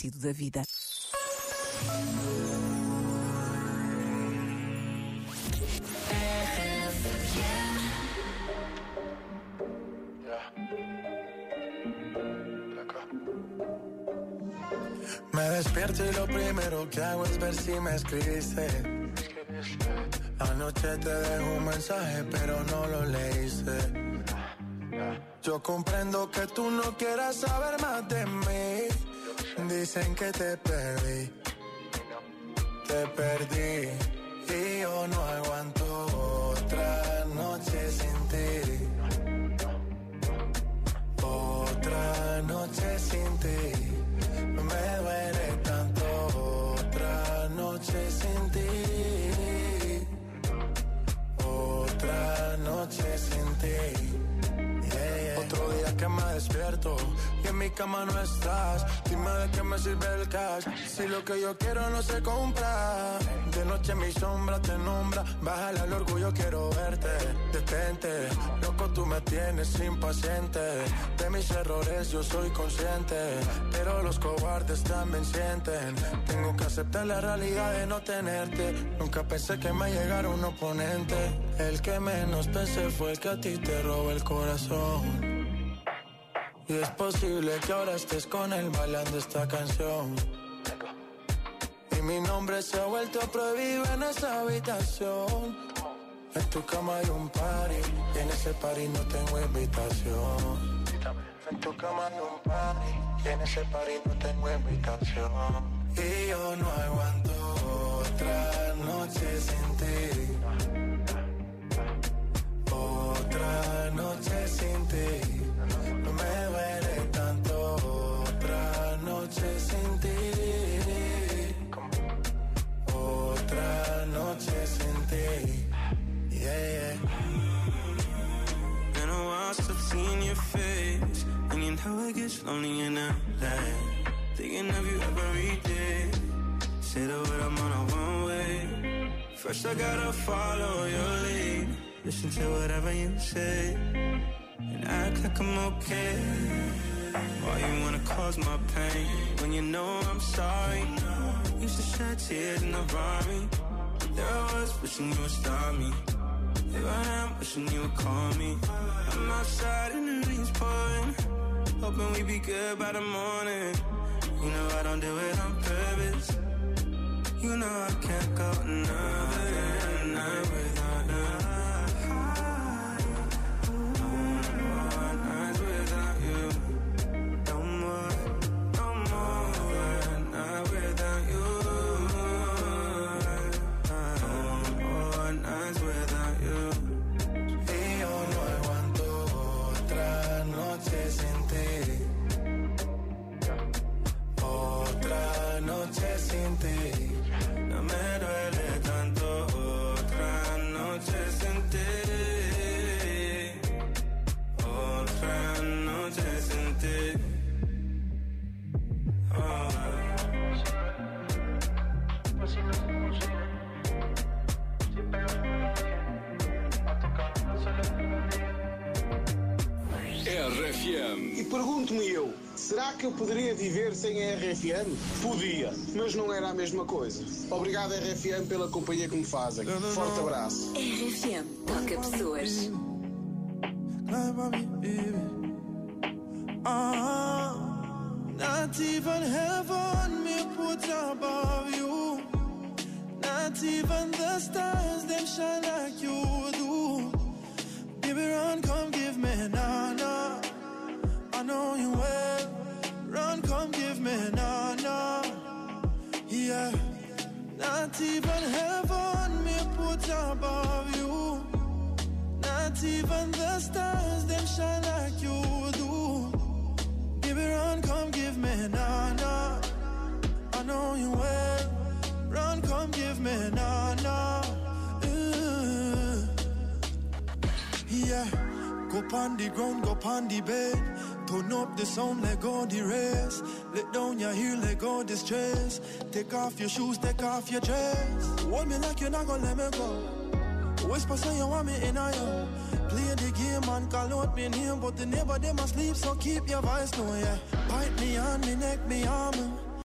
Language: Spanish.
sentido da vida. Me despierto y lo primero que hago es ver si me escribiste. Anoche te dejo un mensaje, pero no lo leíste. Yo comprendo que tú no quieras saber más de mí. Dicen que te perdí. Te perdí. Y yo no aguanto otra despierto y en mi cama no estás. Dime de qué me sirve el cash si lo que yo quiero no se compra. De noche mi sombra te nombra. Bájale al orgullo, quiero verte. Detente, loco, tú me tienes impaciente. De mis errores yo soy consciente. Pero los cobardes también sienten. Tengo que aceptar la realidad de no tenerte. Nunca pensé que me llegara un oponente. El que menos pensé fue que a ti te robó el corazón. Y es posible que ahora estés con él bailando esta canción. Y mi nombre se ha vuelto prohibido en esa habitación. En tu cama hay un party y en ese party no tengo invitación. En tu cama hay un party y en ese party no tengo invitación. Y yo no aguanto otra noche sin ti. You know it gets lonely in LA. Thinking of you every day. Say the word, I'm on a one way. First, I gotta follow your lead. Listen to whatever you say. And act like I'm okay. Why you wanna cause my pain when you know I'm sorry? Used to shed tears in the Rari. There I was wishing you would stop me. Here I am wishing you would call me. I'm outside Hoping we be good by the morning. You know I don't do it on purpose. You know I can't go another RFM. E pergunto-me eu, será que eu poderia viver sem a RFM? Podia, mas não era a mesma coisa. Obrigado, RFM, pela companhia que me fazem. Forte abraço. RFM toca pessoas. Ah, not even heaven me put above you. Not even the stars them shine like you do. Baby, run, come give me na well. Run, come give me na na. Yeah. Not even heaven me put above you. Not even the stars them shine like you do. Baby, run, come give me na na. I know you well. Run, come give me na na. Yeah, go pon the ground, go pon the bed. Turn up the sound, let go the rest. Let down your heel, let go the stress. Take off your shoes, take off your dress. Hold me like you're not gonna let me go. Whisper say you want me in a yo. Play the game and call out me name, but the neighbor them asleep, so keep your voice low, yeah. Bite me on me neck, me arm.